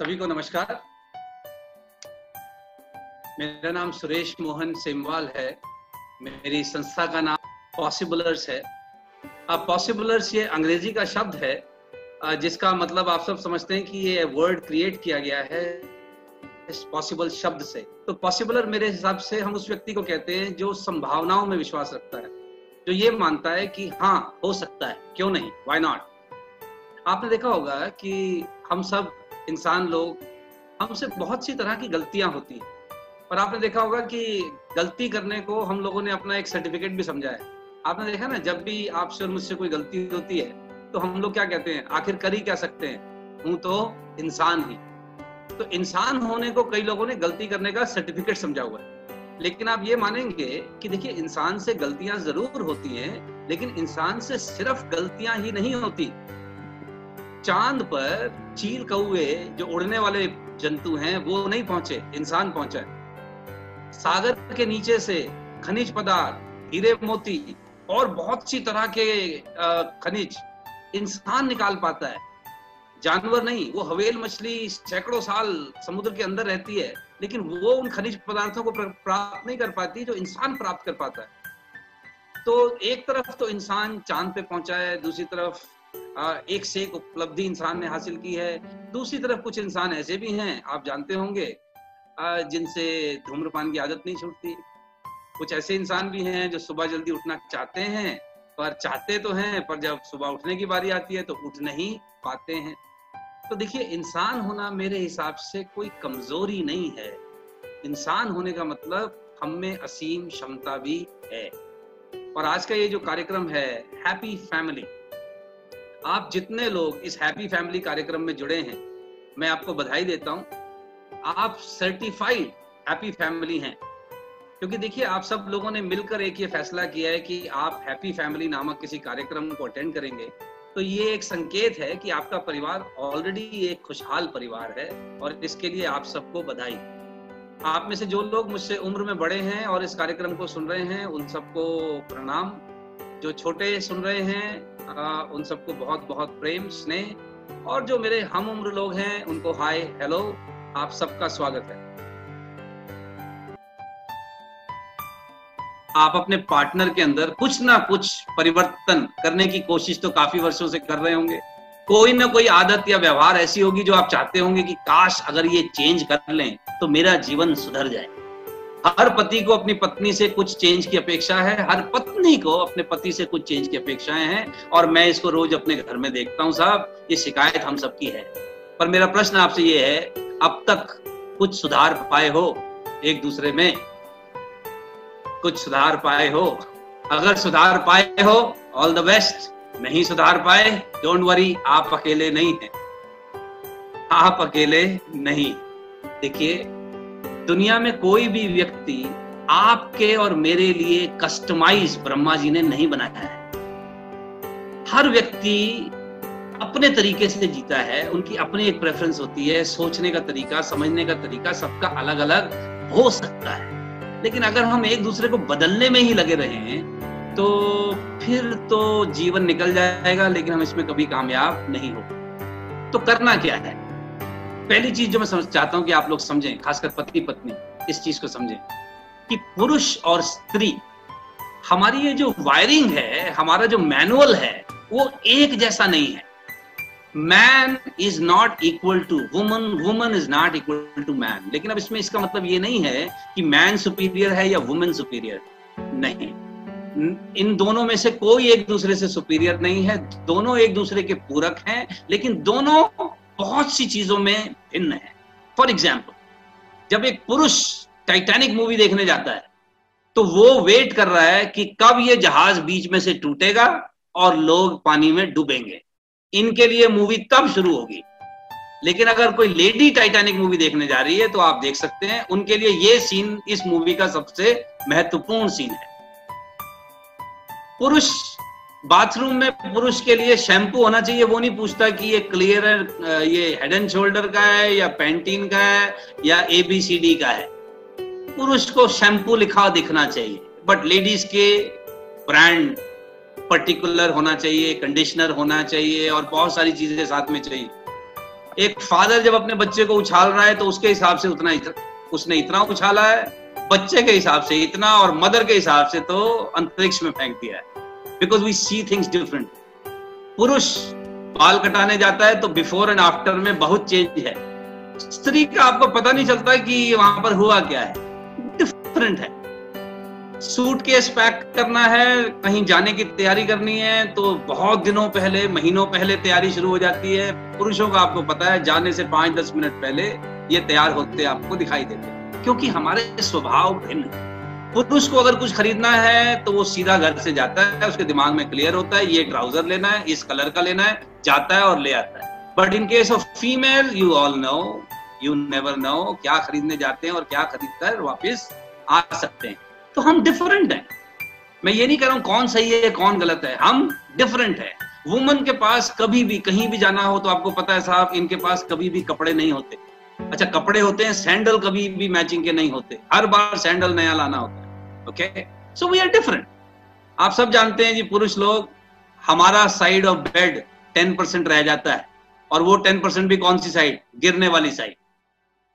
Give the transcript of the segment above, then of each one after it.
सभी को नमस्कार। मेरा नाम सुरेश मोहन सेमवाल है। मेरी संस्था का नाम पॉसिबलर्स है। अब पॉसिबलर्स ये अंग्रेज़ी का शब्द है जिसका मतलब आप सब समझते हैं कि ये वर्ड क्रिएट किया गया है इस पॉसिबल शब्द से। तो पॉसिबलर मेरे हिसाब से हम उस व्यक्ति को कहते हैं जो संभावनाओं में विश्वास रखता है, जो ये मानता है कि हाँ हो सकता है, क्यों नहीं? वाई नॉट आपने देखा होगा कि हम सब इंसान लोग, हमसे बहुत सी तरह की गलतियाँ होती हैं। और आपने देखा होगा कि गलती करने को हम लोगों ने अपना एक सर्टिफिकेट भी समझा है। आपने देखा ना, जब भी आपसे और मुझसे कोई गलती होती है तो हम लोग क्या कहते हैं? आखिर कर ही क्या सकते हैं? हूँ तो इंसान ही। तो इंसान होने को कई लोगों ने गलती करने का सर्टिफिकेट समझा हुआ है। लेकिन आप ये मानेंगे कि देखिए, इंसान से गलतियाँ ज़रूर होती हैं, लेकिन इंसान से सिर्फ़ गलतियाँ ही नहीं होती। चाँद पर चील कौए जो उड़ने वाले जंतु हैं, वो नहीं पहुँचे, इंसान पहुँचा सागर के नीचे से खनिज पदार्थ, हीरे मोती और बहुत सी तरह के खनिज इंसान निकाल पाता है। जानवर नहीं, वो हवेल मछली सैकड़ों साल समुद्र के अंदर रहती है, लेकिन वो उन खनिज पदार्थों को प्राप्त नहीं कर पाती जो इंसान प्राप्त कर पाता है। तो एक तरफ़ तो इंसान चाँद पे पहुँचा है, दूसरी तरफ़ एक से एक उपलब्धि इंसान ने हासिल की है। दूसरी तरफ़ कुछ इंसान ऐसे भी हैं, आप जानते होंगे जिनसे धूम्रपान की आदत नहीं छूटती। कुछ ऐसे इंसान भी हैं जो सुबह जल्दी उठना चाहते हैं, पर चाहते तो हैं, पर जब सुबह उठने की बारी आती है तो उठ नहीं पाते हैं। तो देखिए, इंसान होना मेरे हिसाब से कोई कमज़ोरी नहीं है। इंसान होने का मतलब हम में असीम क्षमता भी है। और आज का ये जो कार्यक्रम है हैप्पी फैमिली आप जितने लोग इस हैप्पी फैमिली कार्यक्रम में जुड़े हैं, मैं आपको बधाई देता हूँ। आप सर्टिफाइड हैप्पी फैमिली हैं। क्योंकि देखिए, आप सब लोगों ने मिलकर एक ये फैसला किया है कि आप हैप्पी फैमिली नामक किसी कार्यक्रम को अटेंड करेंगे। तो ये एक संकेत है कि आपका परिवार ऑलरेडी एक खुशहाल परिवार है और इसके लिए आप सबको बधाई। आप में से जो लोग मुझसे उम्र में बड़े हैं और इस कार्यक्रम को सुन रहे हैं, उन सबको प्रणाम। जो छोटे सुन रहे हैं उन सबको बहुत बहुत प्रेम, स्नेह। और जो मेरे हम उम्र लोग हैं, उनको हाय, हेलो, आप सबका स्वागत है। आप अपने पार्टनर के अंदर कुछ ना कुछ परिवर्तन करने की कोशिश तो काफ़ी वर्षों से कर रहे होंगे। कोई ना कोई आदत या व्यवहार ऐसी होगी जो आप चाहते होंगे कि काश अगर ये चेंज कर लें तो मेरा जीवन सुधर जाए। हर पति को अपनी पत्नी से कुछ चेंज की अपेक्षा है, हर पत्नी को अपने पति से कुछ चेंज की अपेक्षाएँ हैं, और मैं इसको रोज अपने घर में देखता हूँ साहब, ये शिकायत हम सबकी है। पर मेरा प्रश्न आपसे ये है, अब तक कुछ सुधार पाए हो एक दूसरे में? कुछ सुधार पाए हो? अगर सुधार पाए हो ऑल द बेस्ट नहीं सुधार पाए डोंट वरी आप अकेले नहीं हैं। आप अकेले नहीं। देखिए दुनिया में कोई भी व्यक्ति आपके और मेरे लिए कस्टमाइज ब्रह्मा जी ने नहीं बनाया है। हर व्यक्ति अपने तरीके से जीता है, उनकी अपनी एक प्रेफरेंस होती है, सोचने का तरीका, समझने का तरीका, सबका अलग अलग हो सकता है। लेकिन अगर हम एक दूसरे को बदलने में ही लगे रहे तो फिर तो जीवन निकल जाएगा, लेकिन हम इसमें कभी कामयाब नहीं हो तो करना क्या है? पहली चीज़ जो मैं समझ चाहता हूँ कि आप लोग समझें, खासकर पति पत्नी, इस चीज़ को समझें कि पुरुष और स्त्री, हमारी ये जो वायरिंग है, हमारा जो मैनुअल है, वो एक जैसा नहीं है। Man is not equal to woman woman is not equal to man लेकिन अब इसमें इसका मतलब ये नहीं है कि मैन सुपीरियर है या वुमेन सुपीरियर नहीं। इन दोनों में से कोई एक दूसरे से सुपीरियर नहीं है, दोनों एक दूसरे के पूरक हैं, लेकिन दोनों बहुत सी चीज़ों में भिन्न है। फॉर एग्ज़ाम्पल जब एक पुरुष टाइटैनिक मूवी देखने जाता है तो वो वेट कर रहा है कि कब ये जहाज़ बीच में से टूटेगा और लोग पानी में डूबेंगे। इनके लिए मूवी तब शुरू होगी। लेकिन अगर कोई लेडी टाइटैनिक मूवी देखने जा रही है तो आप देख सकते हैं, उनके लिए ये सीन इस मूवी का सबसे महत्वपूर्ण सीन है। पुरुष बाथरूम में पुरुष के लिए शैम्पू होना चाहिए, वो नहीं पूछता कि ये क्लियर ये हेड एंड शोल्डर का है या पेंटीन का है या एबीसीडी का है। पुरुष को शैम्पू लिखा दिखना चाहिए बट लेडीज़ के ब्रांड पर्टिकुलर होना चाहिए कंडीशनर होना चाहिए और बहुत सारी चीज़ें साथ में चाहिए। एक फादर जब अपने बच्चे को उछाल रहा है तो उसके हिसाब से उतना उसने इतना उछाला है, बच्चे के हिसाब से इतना और मदर के हिसाब से तो अंतरिक्ष में फेंक दिया है। Because we see things different पुरुष बाल कटाने जाता है तो बिफोर एंड आफ्टर में बहुत चेंज है। स्त्री का आपको पता नहीं चलता कि वहाँ पर हुआ क्या है। डिफरेंट है। सूट केस पैक करना है, कहीं जाने की तैयारी करनी है तो बहुत दिनों पहले, महीनों पहले तैयारी शुरू हो जाती है। पुरुषों का आपको पता है, जाने से पाँच दस मिनट पहले ये तैयार होते आपको दिखाई देते क्योंकि हमारे स्वभाव भिन्न पुरुष को अगर कुछ खरीदना है तो वो सीधा घर से जाता है, उसके दिमाग में क्लियर होता है, ये ट्राउज़र लेना है, इस कलर का लेना है, जाता है और ले आता है। But in case of female you all know you never know क्या खरीदने जाते हैं और क्या खरीद कर वापिस आ सकते हैं। तो हम डिफरेंट हैं। मैं ये नहीं कह रहा हूँ कौन सही है, कौन गलत है। हम डिफरेंट है। वुमन के पास कभी भी, कहीं भी जाना हो तो आपको पता है साहब, इनके पास कभी भी कपड़े नहीं होते। अच्छा कपड़े होते हैं सैंडल कभी भी मैचिंग के नहीं होते। हर बार सैंडल नया लाना होता है। Okay so we are different आप सब जानते हैं जी पुरुष लोग, हमारा side of bed ten percent रह जाता है। और वो टेन परसेंट भी कौन सी साइड गिरने वाली side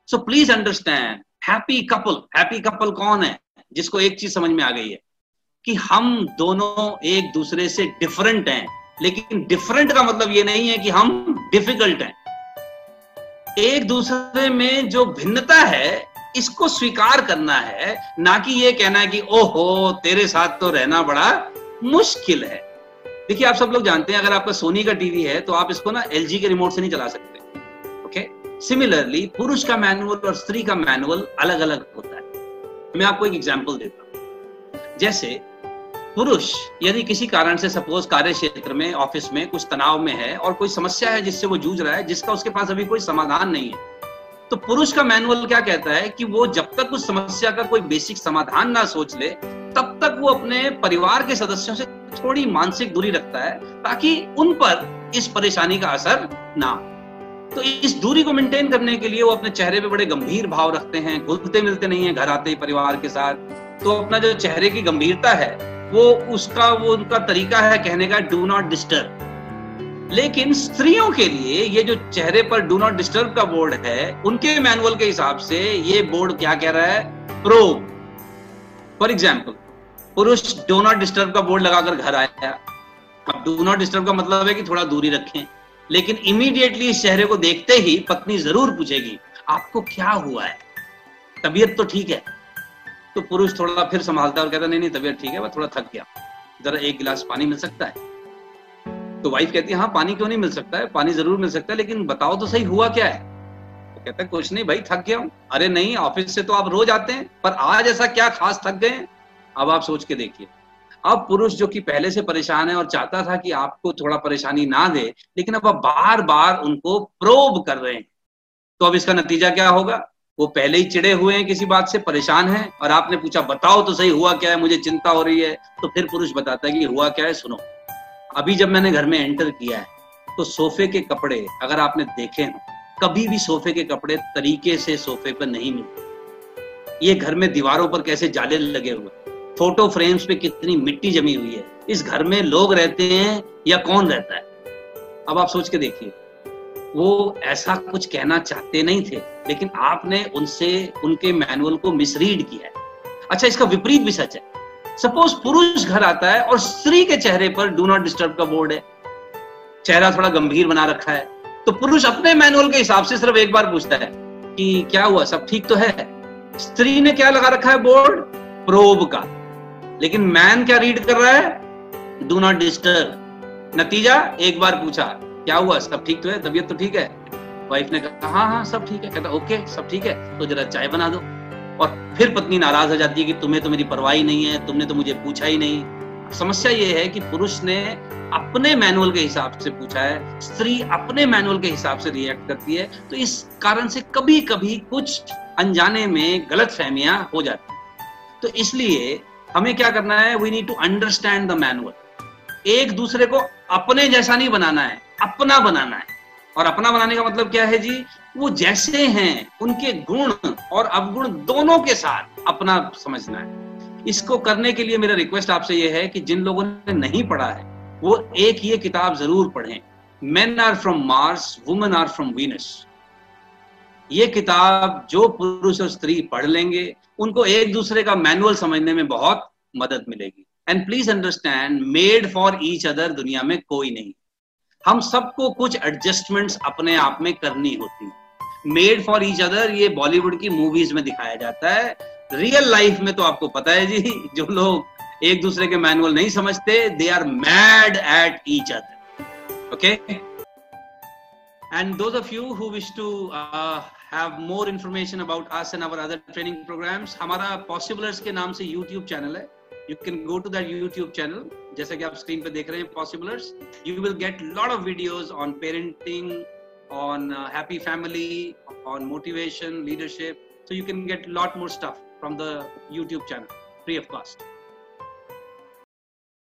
so please understand happy couple happy couple कौन है? जिसको एक चीज़ समझ में आ गई है कि हम दोनों एक दूसरे से डिफरेंट हैं। लेकिन डिफरेंट का मतलब ये नहीं है कि हम डिफ़िकल्ट हैं। एक दूसरे में जो भिन्नता है इसको स्वीकार करना है, ना कि ये कहना है कि, ओहो, तेरे साथ तो रहना बड़ा मुश्किल है। देखिए, आप सब लोग जानते हैं, अगर आपका सोनी का टीवी है तो आप इसको ना एलजी के रिमोट से नहीं चला सकते। ओके सिमिलरली पुरुष का मैनुअल और स्त्री का मैनुअल अलग अलग होता है। मैं आपको एक एग्ज़ाम्पल देता हूँ। जैसे, पुरुष यदि किसी कारण से सपोज़ कार्य क्षेत्र में ऑफ़िस में कुछ तनाव में है और कोई समस्या है जिससे वो जूझ रहा है, जिसका उसके पास अभी कोई समाधान नहीं है तो पुरुष का मैनुअल क्या कहता है कि वो जब तक उस समस्या का कोई बेसिक समाधान ना सोच ले, तब तक वो अपने परिवार के सदस्यों से थोड़ी मानसिक दूरी रखता है ताकि उन पर इस परेशानी का असर ना तो इस दूरी को मेंटेन करने के लिए वो अपने चेहरे पे बड़े गंभीर भाव रखते हैं, घुलते मिलते नहीं है घर आते ही परिवार के साथ। तो अपना जो चेहरे की गंभीरता है, वो उसका, वो उनका तरीका है कहने का डू नॉट डिस्टर्ब लेकिन स्त्रियों के लिए ये जो चेहरे पर डू नॉट डिस्टर्ब का बोर्ड है, उनके मैनुअल के हिसाब से ये बोर्ड क्या कह रहा है? प्रो फॉर एग्ज़ाम्पल पुरुष डो नॉट डिस्टर्ब का बोर्ड लगाकर घर आया। अब डू नॉट डिस्टर्ब का मतलब है कि थोड़ा दूरी रखें, लेकिन इमीडिएटली इस चेहरे को देखते ही पत्नी ज़रूर पूछेगी, आपको क्या हुआ है? तबीयत तो ठीक है? तो पुरुष थोड़ा फिर संभालता है और कहता नहीं नहीं, तबीयत ठीक है वह थोड़ा थक गया जरा एक गिलास पानी मिल सकता है? तो वाइफ कहती है हाँ पानी क्यों नहीं मिल सकता है? पानी ज़रूर मिल सकता है, लेकिन बताओ तो सही हुआ क्या है? तो कहता है, कुछ नहीं भाई, थक गया हूँ। अरे नहीं ऑफ़िस से तो आप रोज आते हैं, पर आज ऐसा क्या खास थक गए अब आप सोच के देखिए। अब पुरुष जो कि पहले से परेशान है और चाहता था कि आपको थोड़ा परेशानी ना दे, लेकिन अब आप बार बार उनको प्रोब कर रहे हैं। तो अब इसका नतीजा क्या होगा? वो पहले ही चिड़े हुए हैं किसी बात से, परेशान है, और आपने पूछा, बताओ तो सही हुआ क्या है? मुझे चिंता हो रही है। तो फिर पुरुष बताता है कि हुआ क्या है, सुनो। अभी जब मैंने घर में एंटर किया है तो सोफे के कपड़े अगर आपने देखे हो, कभी भी सोफे के कपड़े तरीके से सोफे पर नहीं मिलते। ये घर में दीवारों पर कैसे जाले लगे हुए फ़ोटो फ्रेम्स पे कितनी मिट्टी जमी हुई है? इस घर में लोग रहते हैं या कौन रहता है? अब आप सोच के देखिए, वो ऐसा कुछ कहना चाहते नहीं थे, लेकिन आपने उनसे, उनके मैनुअल को मिसरीड किया है। अच्छा इसका विपरीत भी सच है। सपोज़ पुरुष घर आता है और स्त्री के चेहरे पर डू नॉट डिस्टर्ब का बोर्ड है। चेहरा थोड़ा गंभीर बना रखा है। तो पुरुष अपने मैनुअल के हिसाब से सिर्फ़ एक बार पूछता है कि क्या हुआ, सब ठीक तो है? स्त्री ने क्या लगा रखा है बोर्ड? प्रोब का। लेकिन मैन क्या रीड कर रहा है? डू नॉट डिस्टर्ब नतीजा, एक बार पूछा, क्या हुआ, सब ठीक तो है? तबीयत तो ठीक है? वाइफ ने कहा हाँ हाँ सब ठीक है। कहता ओके सब ठीक है। तो जरा चाय बना दो। और फिर पत्नी नाराज़ हो जाती है कि तुम्हें तो मेरी परवाही नहीं है, तुमने तो मुझे पूछा ही नहीं। समस्या ये है कि पुरुष ने अपने मैनुअल के हिसाब से पूछा है, स्त्री अपने मैनुअल के हिसाब से रिएक्ट करती है तो इस कारण से कभी कभी कुछ अनजाने में गलत फहमियाँ हो जाती है। तो इसलिए हमें क्या करना है we need to understand the manual एक दूसरे को अपने जैसा नहीं बनाना है, अपना बनाना है। और अपना बनाने का मतलब क्या है जी? वो जैसे हैं, उनके गुण और अवगुण दोनों के साथ अपना समझना है। इसको करने के लिए मेरा रिक्वेस्ट आपसे ये है कि जिन लोगों ने नहीं पढ़ा है, वो एक ये किताब ज़रूर पढ़ें। Men are from Mars women are from Venus. ये किताब जो पुरुष और स्त्री पढ़ लेंगे, उनको एक दूसरे का मैनुअल समझने में बहुत मदद मिलेगी। And please understand made for each other दुनिया में कोई नहीं। हम सबको कुछ एडजस्टमेंट्स अपने आप में करनी होती मेड फॉर ईच अदर ये बॉलीवुड की मूवीज़ में दिखाया जाता है। रियल लाइफ में तो आपको पता है जी, जो लोग एक दूसरे के मैनुअल नहीं समझते they are mad at each other okay and of you who wish to have more information about us and our other training programs हमारा पॉसिबलर्स के नाम से यूट्यूब चैनल है। You can go to that YouTube channel. जैसे कि आप screen पे देख रहे हैं. You will get lot of videos on parenting, on uh, happy family, on motivation, leadership. So you can get lot more stuff from the YouTube channel, free of cost.